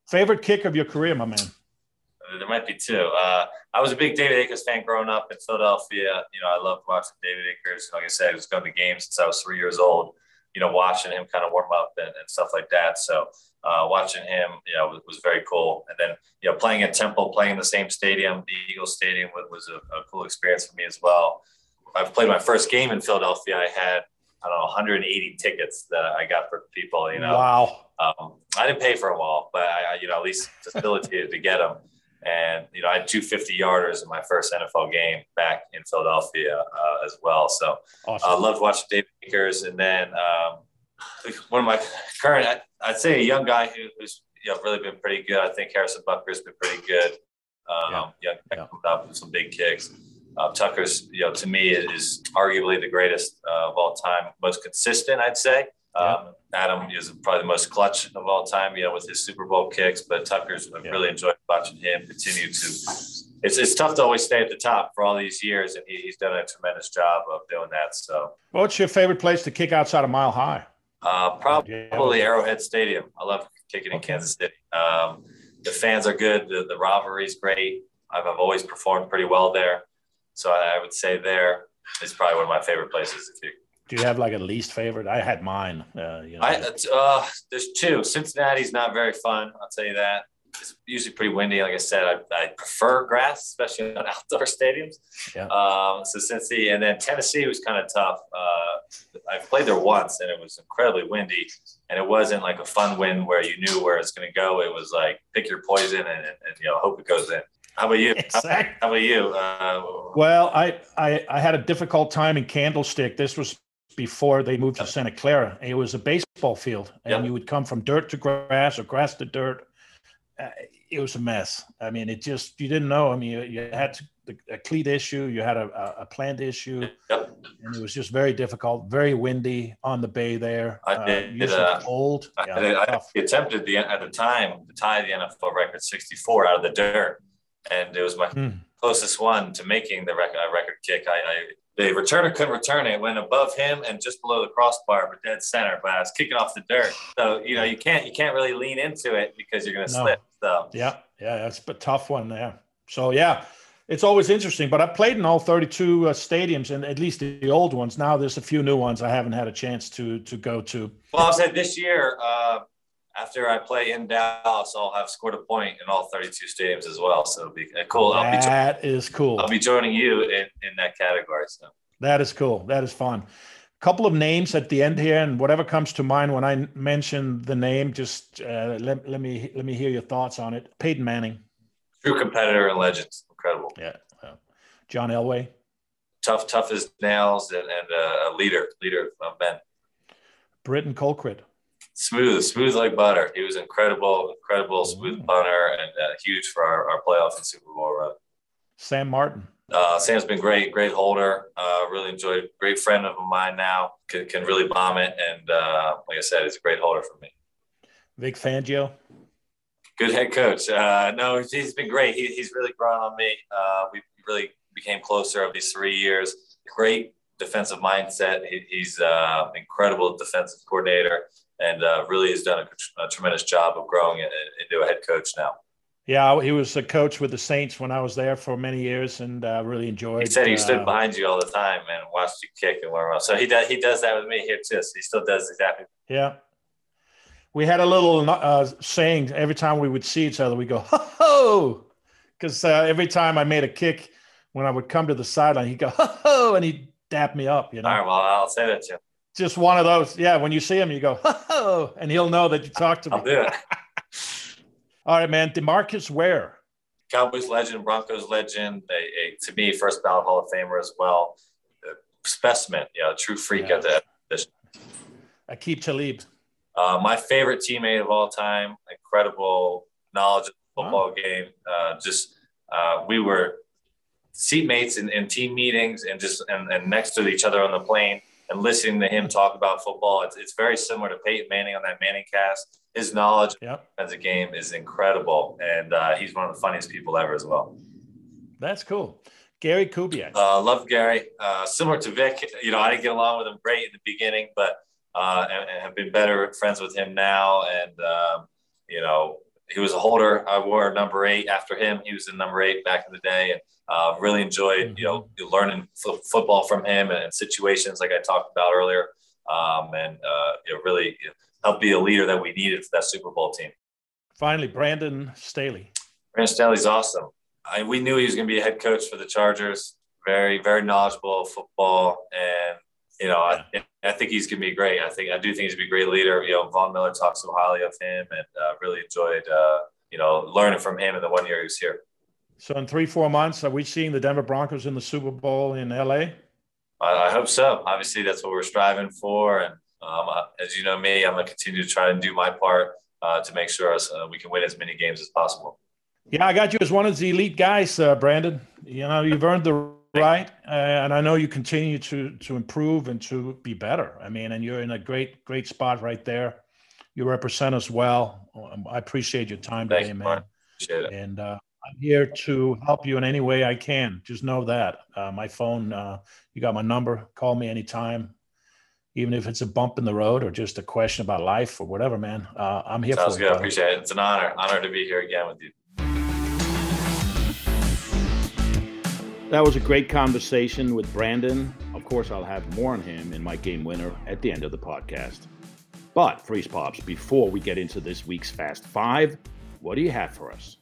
A: Favorite kick of your career, my man.
D: There might be two. Uh, I was a big David Akers fan growing up in Philadelphia. You know, I loved watching David Akers. Like I said, I was going to games since I was three years old. You know, watching him kind of warm up and, and stuff like that. So uh, watching him, you know, was, was very cool. And then, you know, playing at Temple, playing in the same stadium, the Eagle Stadium, was, a, a cool experience for me as well. I've played my first game in Philadelphia. I had, I don't know, 180 tickets that I got for people. You know,
A: Wow.
D: um, I didn't pay for them all, but I, I you know, at least facilitated to get them. And, you know, I had two 50 yarders in my first NFL game back in Philadelphia uh, as well. So
A: Awesome.
D: I uh, loved watching David Akers. And then um, one of my current, I, I'd say a young guy who, who's you know, really been pretty good. I think Harrison Butker's been pretty good. Um,
A: Yeah.
D: Young guy
A: Yeah.
D: coming up with some big kicks. Uh, Tucker's, you know, to me is arguably the greatest uh, of all time, most consistent, I'd say. Um, Adam is probably the most clutch of all time, you know, with his Super Bowl kicks. But Tucker's, I've
A: Yeah.
D: really enjoyed watching him continue to. It's, it's tough to always stay at the top for all these years, and he, he's done a tremendous job of doing that. So,
A: What's your favorite place to kick outside a mile high?
D: uh,
A: Yeah.
D: probably Arrowhead Stadium. I love kicking in
A: Okay.
D: Kansas City. Um, the fans are good. The, the rivalry is great. I've, I've always performed pretty well there. So I, I would say there is probably one of my favorite places. If you,
A: Do you have like a least favorite? I had mine. Uh, you know,
D: I, uh, there's two. Cincinnati's not very fun. I'll tell you that. It's usually pretty windy. Like I said, I, I prefer grass, especially on outdoor stadiums.
A: Yeah.
D: Um, so Cincy, and then Tennessee was kind of tough. Uh, I played there once, and it was incredibly windy, and it wasn't like a fun win where you knew where it's going to go. It was like pick your poison and, and, and you know hope it goes in. How about you?
A: Exactly.
D: How about you? Uh,
A: Well, I, I I had a difficult time in Candlestick. This was before they moved to Santa Clara. It was a baseball field, and
D: Yep.
A: you would come from dirt to grass or grass to dirt. Uh, it was a mess. I mean, it just you didn't know. I mean, you, you had to, a cleat issue, you had a, a, plant issue,
D: Yep.
A: and it was just very difficult. Very windy on the bay there.
D: I
A: uh,
D: did, uh,
A: cold.
D: I,
A: Yeah,
D: I
A: tough.
D: attempted the at the time to tie the NFL record 64 out of the dirt, and it was my
A: Hmm.
D: closest one to making the record, uh, record kick. I, I the returner couldn't return it. It went above him and just below the crossbar, but dead center. But I was kicking off the dirt, so you know you can't you can't really lean into it because you're going to
A: No.
D: slip. So
A: Yeah, yeah, that's a tough one there. So yeah, it's always interesting. But I played in all 32 uh, stadiums, and at least the old ones. Now there's a few new ones I haven't had a chance to to go to.
D: well, I said this year. Uh, after I play in Dallas, I'll have scored a point in all 32 stadiums as well. So it'll be cool. I'll be, jo-
A: That is cool.
D: I'll be joining you in, in that category. So.
A: That is cool. That is fun. A Couple of names at the end here, and whatever comes to mind when I mention the name, just uh, let, let me let me hear your thoughts on it. Peyton Manning,
D: True competitor and legend. Incredible.
A: yeah, uh, John Elway,
D: Tough, tough as nails and, and uh, a leader, leader of men.
A: Britton Colquitt,
D: Smooth, smooth like butter. He was incredible, incredible, smooth punter and uh, huge for our, our playoff and Super Bowl run.
A: Sam Martin,
D: Uh, Sam's been great, great holder. Uh, really enjoyed, great friend of mine now. Can, can really bomb it. And uh, like I said, he's a great holder for me.
A: Vic Fangio,
D: Good head coach. Uh, no, he's been great. He, he's really grown on me. Uh, we really became closer over these three years. Great defensive mindset. He, he's uh, incredible defensive coordinator and uh, really has done a, a tremendous job of growing into a head coach now.
A: Yeah, he was a coach with the Saints when I was there for many years, and uh, really enjoyed.
D: He said he
A: uh,
D: stood behind you all the time and watched you kick and learn. So he does. He does that with me here too. So he still does exactly.
A: Yeah, we had a little uh, saying every time we would see each other. We go ho ho, because uh, every time I made a kick, when I would come to the sideline, he'd go ho ho, and he'd dap me up. You know.
D: All right. Well, I'll say that to you.
E: Just one of those. Yeah, when you see him, you go, oh, and he'll know that you talked to me.
D: I'll do it.
E: All right, man. Demarcus Ware.
D: Cowboys legend, Broncos legend. A, a, to me, first ballot Hall of Famer as well. A specimen, you know, true freak yeah. at the position.
E: Aqib Talib.
D: Uh, my favorite teammate of all time. Incredible knowledge of the football wow. game. Uh, just uh, we were seatmates in, in team meetings and just and, and next to each other on the plane and listening to him talk about football. It's, it's very similar to Peyton Manning on that ManningCast. His knowledge yep. as a game is incredible, and uh, he's one of the funniest people ever as well.
E: That's cool. Gary Kubiak.
D: Uh, love Gary. Uh, similar to Vic, you know, I didn't get along with him great in the beginning, but uh, and, and, have been better friends with him now. And um, you know, he was a holder. I wore number eight after him. He was in number eight back in the day, and uh, really enjoyed you know mm-hmm. learning f- football from him and, and, situations like I talked about earlier, um, and uh, you know really helped be a leader that we needed for that Super Bowl team.
E: Finally, Brandon Staley.
D: Brandon Staley's awesome. I, we knew he was going to be a head coach for the Chargers. Very, very knowledgeable of football, and you know, yeah. I, I, think he's going to be great. I think I do think he's going to be a great leader. You know, Von Miller talks so highly of him, and uh, really enjoyed uh, you know learning from him in the one year he was here.
E: So in three, four months, are we seeing the Denver Broncos in the Super Bowl in LA?
D: I, I hope so. Obviously, that's what we're striving for. And um, as you know me, I'm going to continue to try and do my part uh, to make sure us, uh, we can win as many games as possible.
E: Yeah, I got you as one of the elite guys, uh, Brandon. You know, you've earned the right, uh, and I know you continue to to improve and to be better. I mean, and you're in a great great spot right there. You represent us well. Um, I appreciate your time today, man.
D: Appreciate it.
E: And uh, I'm here to help you in any way I can. Just know that. Uh, my phone, uh, you got my number. Call me anytime, even if it's a bump in the road or just a question about life or whatever, man. Uh, I'm here for you.
D: Sounds
E: for
D: good. I appreciate it. It's an honor. Honor to be here again with you.
A: That was a great conversation with Brandon. Of course, I'll have more on him in my game winner at the end of the podcast. But, Freeze Pops, before we get into this week's Fast Five, what do you have for us?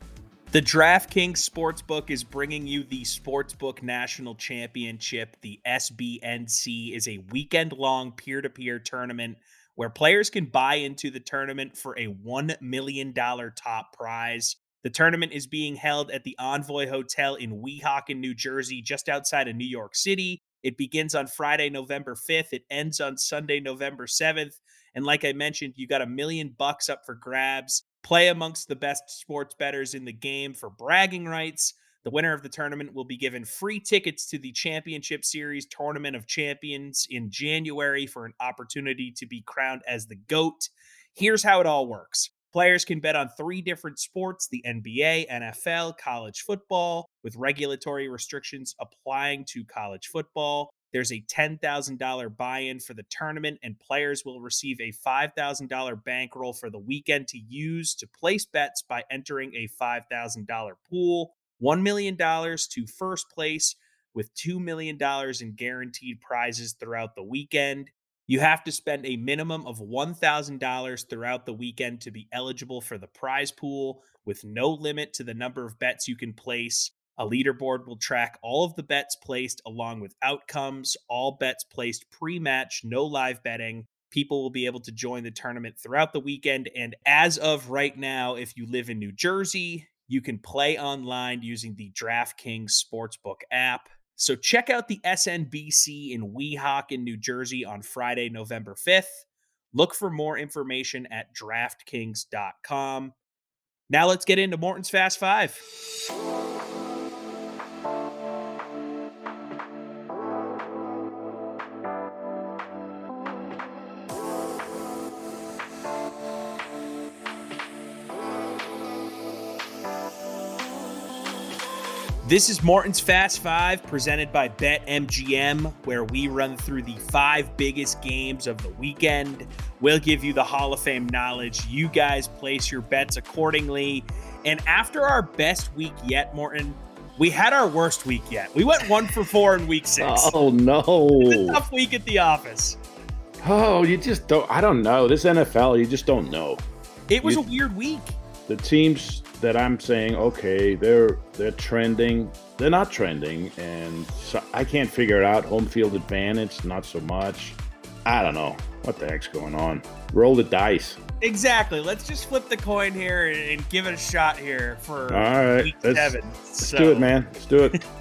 B: The DraftKings Sportsbook is bringing you the Sportsbook National Championship. The SBNC is a weekend long peer to peer tournament where players can buy into the tournament for a $1 million top prize. The tournament is being held at the Envoy Hotel in Weehawken, New Jersey, just outside of New York City. It begins on Friday, November 5th. It ends on Sunday, November 7th. And like I mentioned, you got a million bucks up for grabs play amongst the best sports bettors in the game for bragging rights. The winner of the tournament will be given free tickets to the Championship Series Tournament of Champions in January for an opportunity to be crowned as the GOAT. Here's how it all works. Players can bet on three different sports the NBA, NFL, college football, with regulatory restrictions applying to college football. There's a $10,000 buy in for the tournament, and players will receive a $5,000 bankroll for the weekend to use to place bets by entering a $5,000 pool. $1 million to first place, with $2 million in guaranteed prizes throughout the weekend. You have to spend a minimum of $1,000 throughout the weekend to be eligible for the prize pool, with no limit to the number of bets you can place. A leaderboard will track all of the bets placed along with outcomes, all bets placed pre match, no live betting. People will be able to join the tournament throughout the weekend. And as of right now, if you live in New Jersey, you can play online using the DraftKings Sportsbook app. So check out the SNBC in Weehawken, New Jersey on Friday, November 5th. Look for more information at DraftKings.com. Now let's get into Morten's Fast Five. This is Morten's Fast Five presented by BetMGM, where we run through the five biggest games of the weekend. We'll give you the Hall of Fame knowledge. You guys place your bets accordingly. And after our best week yet, Morten, we had our worst week yet. We went one for four in week six.
A: Oh, no.
B: tough week at the office.
A: Oh, you just don't. I don't know. This NFL, you just don't know.
B: It was
A: you,
B: a weird week.
A: The teams that I'm saying, okay, they're they're trending, they're not trending, and so I can't figure it out. Home field advantage, not so much. I don't know what the heck's going on. Roll the dice.
B: Exactly. Let's just flip the coin here and give it a shot here for
A: All right. let's,
B: seven.
A: Let's
B: So-
A: do it, man. Let's do it.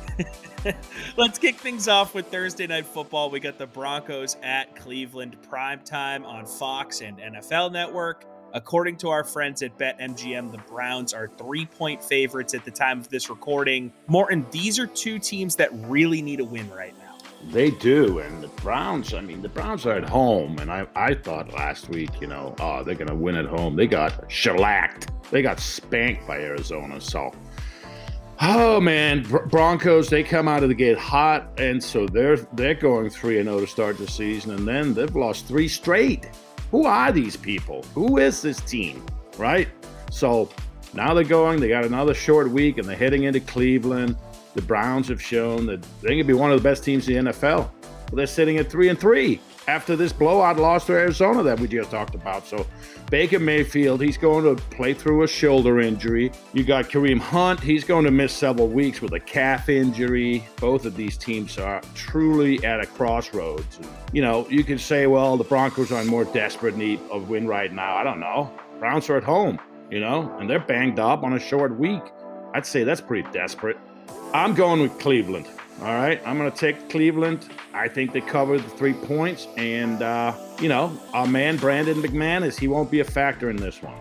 B: Let's kick things off with Thursday night football. We got the Broncos at Cleveland prime time on Fox and NFL Network. According to our friends at BetMGM, the Browns are three point favorites at the time of this recording. Morten, these are two teams that really need a win right now.
A: They do, and the Browns. I mean, the Browns are at home, and I, I thought last week, you know, oh, they're gonna win at home. They got shellacked. They got spanked by Arizona. So, oh man, Br- Broncos. They come out of the gate hot, and so they're they're going three and zero to start the season, and then they've lost three straight. Who are these people? Who is this team? Right? So now they're going. They got another short week, and they're heading into Cleveland. The Browns have shown that they can be one of the best teams in the NFL. Well, they're sitting at three and three after this blowout loss to Arizona that we just talked about. So Baker Mayfield, he's going to play through a shoulder injury. You got Kareem Hunt, he's going to miss several weeks with a calf injury. Both of these teams are truly at a crossroads. You know, you can say, well, the Broncos are in more desperate need of win right now. I don't know. Browns are at home, you know, and they're banged up on a short week. I'd say that's pretty desperate. I'm going with Cleveland. All right, I'm going to take Cleveland. I think they cover the three points, and uh, you know, our man Brandon McManus, he won't be a factor in this one.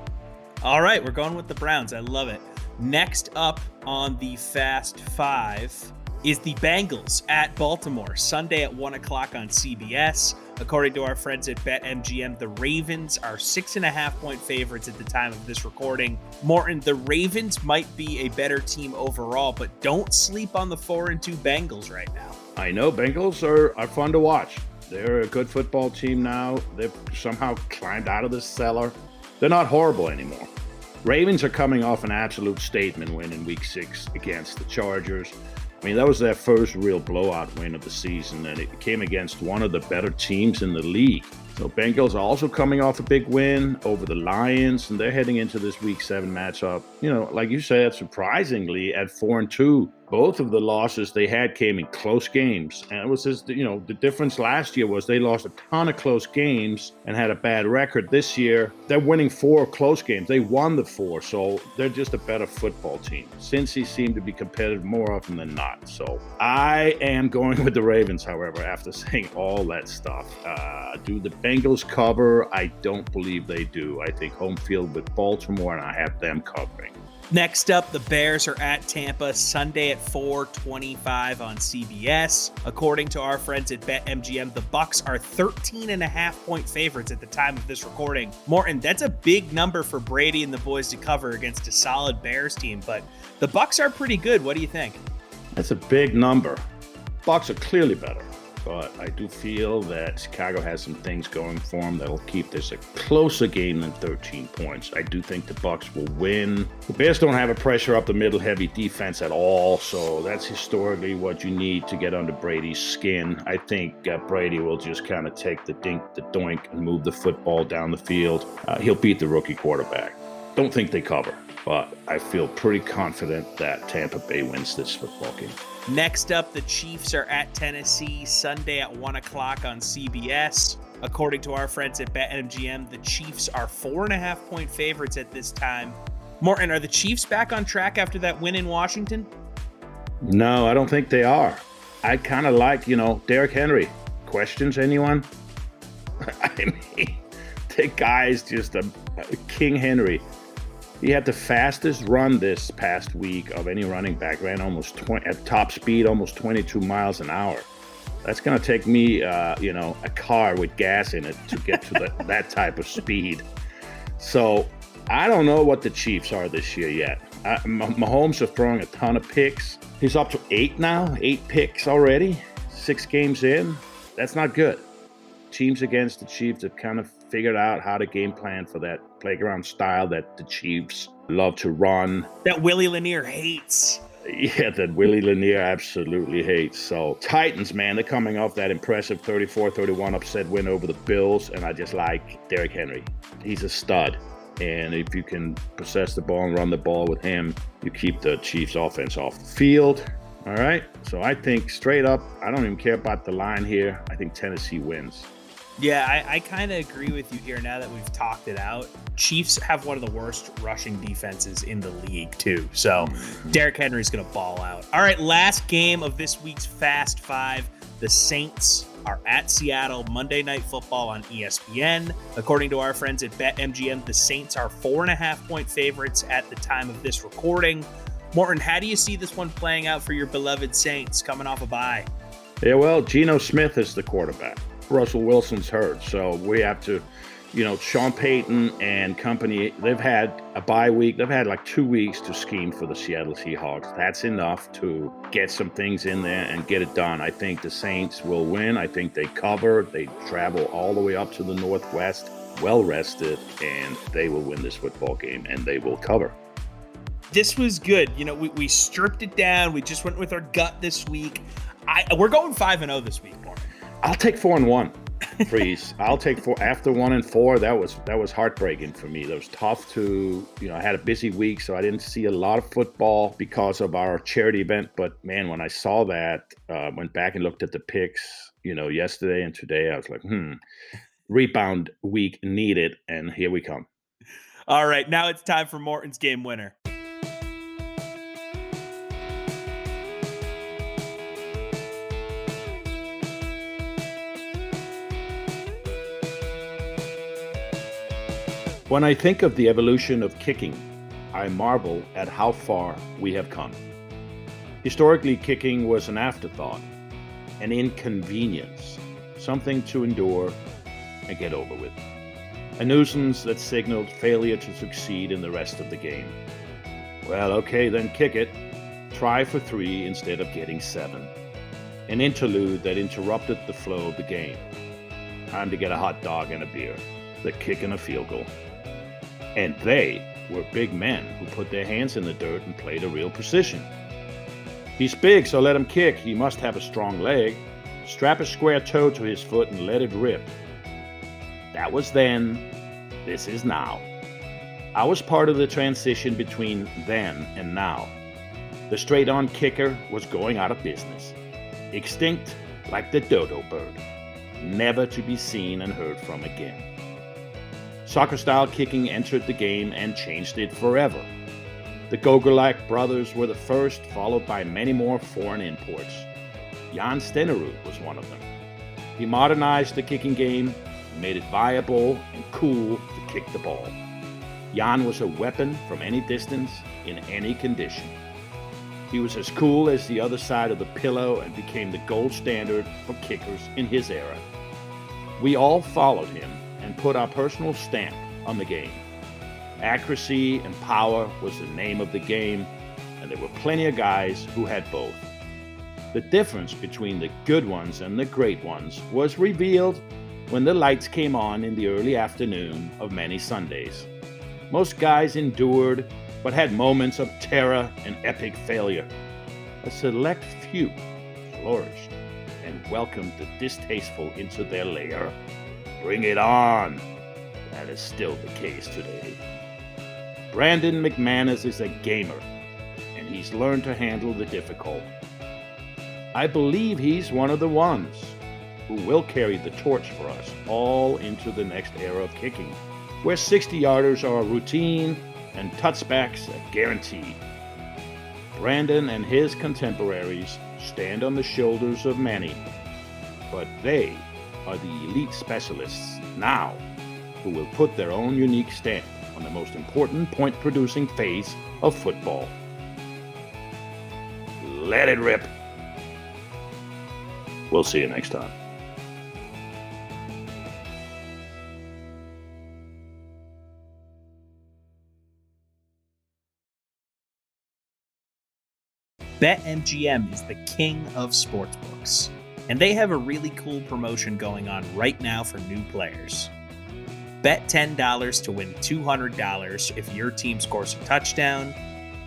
B: All right, we're going with the Browns. I love it. Next up on the Fast Five is the Bengals at Baltimore, Sunday at 1 o'clock on CBS. According to our friends at BetMGM, the Ravens are six and a half point favorites at the time of this recording. Morten, the Ravens might be a better team overall, but don't sleep on the 4 and 2 Bengals right now.
A: I know Bengals are, are fun to watch. They're a good football team now. They've somehow climbed out of the cellar. They're not horrible anymore. Ravens are coming off an absolute statement win in week six against the Chargers. I mean, that was their first real blowout win of the season, and it came against one of the better teams in the league. So Bengals are also coming off a big win over the Lions, and they're heading into this Week Seven matchup. You know, like you said, surprisingly at four and two. Both of the losses they had came in close games, and it was just you know the difference last year was they lost a ton of close games and had a bad record. This year they're winning four close games. They won the four, so they're just a better football team. Cincy seemed to be competitive more often than not. So I am going with the Ravens. However, after saying all that stuff, uh, do the Bengals cover? I don't believe they do. I think home field with Baltimore, and I have them covering.
B: Next up, the Bears are at Tampa Sunday at 4:25 on CBS. According to our friends at BetMGM, the Bucs are 13 and a half point favorites at the time of this recording. Morten, that's a big number for Brady and the boys to cover against a solid Bears team, but the Bucs are pretty good. What do you think?
A: That's a big number. Bucs are clearly better, but I do feel that Chicago has some things going for them that'll keep this a closer game than 13 points. I do think the Bucs will win. The Bears don't have a pressure up the middle heavy defense at all, so that's historically what you need to get under Brady's skin. I think uh, Brady will just kind of take the dink, the doink, and move the football down the field. Uh, he'll beat the rookie quarterback. Don't think they cover, but I feel pretty confident that Tampa Bay wins this football game.
B: Next up, the Chiefs are at Tennessee Sunday at 1 o'clock on CBS. According to our friends at BetMGM, the Chiefs are four and a half point favorites at this time. Morten, are the Chiefs back on track after that win in Washington?
A: No, I don't think they are. I kind of like, you know, Derrick Henry. Questions, anyone? I mean, the guy's just a, a King Henry. He had the fastest run this past week of any running back. Ran almost 20 at top speed, almost 22 miles an hour. That's going to take me, uh, you know, a car with gas in it to get to the, that type of speed. So I don't know what the Chiefs are this year yet. Uh, Mahomes are throwing a ton of picks. He's up to eight now, eight picks already, six games in. That's not good. Teams against the Chiefs have kind of figured out how to game plan for that playground style that the Chiefs love to run.
B: That Willie Lanier hates.
A: Yeah, that Willie Lanier absolutely hates. So, Titans, man, they're coming off that impressive 34 31 upset win over the Bills, and I just like Derrick Henry. He's a stud. And if you can possess the ball and run the ball with him, you keep the Chiefs' offense off the field. All right. So I think straight up, I don't even care about the line here. I think Tennessee wins.
B: Yeah, I, I kind of agree with you here now that we've talked it out. Chiefs have one of the worst rushing defenses in the league, too. So mm-hmm. Derrick Henry's going to ball out. All right, last game of this week's Fast Five. The Saints are at Seattle Monday Night Football on ESPN. According to our friends at BetMGM, the Saints are four and a half point favorites at the time of this recording. Morten, how do you see this one playing out for your beloved Saints coming off a bye?
A: Yeah, well, Geno Smith is the quarterback. Russell Wilson's hurt, so we have to, you know, Sean Payton and company. They've had a bye week. They've had like two weeks to scheme for the Seattle Seahawks. That's enough to get some things in there and get it done. I think the Saints will win. I think they cover. They travel all the way up to the Northwest, well rested, and they will win this football game and they will cover
B: this was good. You know, we, we stripped it down. We just went with our gut this week. I we're going five and zero oh this week.
A: I'll take four and one. Freeze. I'll take four after one and four. That was that was heartbreaking for me. That was tough to you know. I had a busy week, so I didn't see a lot of football because of our charity event. But man, when I saw that, uh, went back and looked at the picks. You know, yesterday and today, I was like, hmm, rebound week needed, and here we come.
B: All right, now it's time for Morten's game winner.
A: When I think of the evolution of kicking, I marvel at how far we have come. Historically, kicking was an afterthought, an inconvenience, something to endure and get over with, a nuisance that signaled failure to succeed in the rest of the game. Well, okay, then kick it. Try for three instead of getting seven. An interlude that interrupted the flow of the game. Time to get a hot dog and a beer. The kick and a field goal. And they were big men who put their hands in the dirt and played a real position. He's big, so let him kick. He must have a strong leg. Strap a square toe to his foot and let it rip. That was then. This is now. I was part of the transition between then and now. The straight on kicker was going out of business, extinct like the dodo bird, never to be seen and heard from again. Soccer style kicking entered the game and changed it forever. The Gogolak brothers were the first, followed by many more foreign imports. Jan Stenerud was one of them. He modernized the kicking game, made it viable and cool to kick the ball. Jan was a weapon from any distance, in any condition. He was as cool as the other side of the pillow and became the gold standard for kickers in his era. We all followed him and put our personal stamp on the game. Accuracy and power was the name of the game, and there were plenty of guys who had both. The difference between the good ones and the great ones was revealed when the lights came on in the early afternoon of many Sundays. Most guys endured, but had moments of terror and epic failure. A select few flourished and welcomed the distasteful into their lair. Bring it on! That is still the case today. Brandon McManus is a gamer, and he's learned to handle the difficult. I believe he's one of the ones who will carry the torch for us all into the next era of kicking, where 60 yarders are a routine and touchbacks a guarantee. Brandon and his contemporaries stand on the shoulders of many, but they are the elite specialists now who will put their own unique stamp on the most important point producing phase of football. Let it rip. We'll see you next time.
B: BetMGM is the king of sportsbooks. And they have a really cool promotion going on right now for new players. Bet $10 to win $200 if your team scores a touchdown,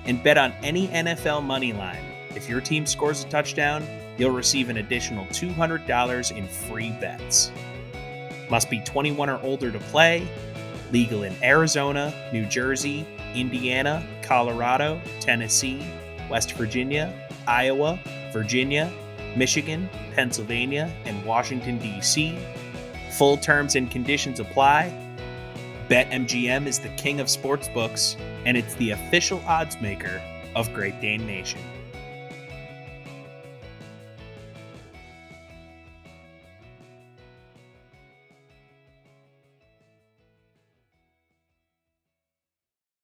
B: and bet on any NFL money line. If your team scores a touchdown, you'll receive an additional $200 in free bets. Must be 21 or older to play, legal in Arizona, New Jersey, Indiana, Colorado, Tennessee, West Virginia, Iowa, Virginia, Michigan, Pennsylvania, and Washington, D.C. Full terms and conditions apply. BetMGM is the king of sportsbooks, and it's the official odds maker of Great Dane Nation.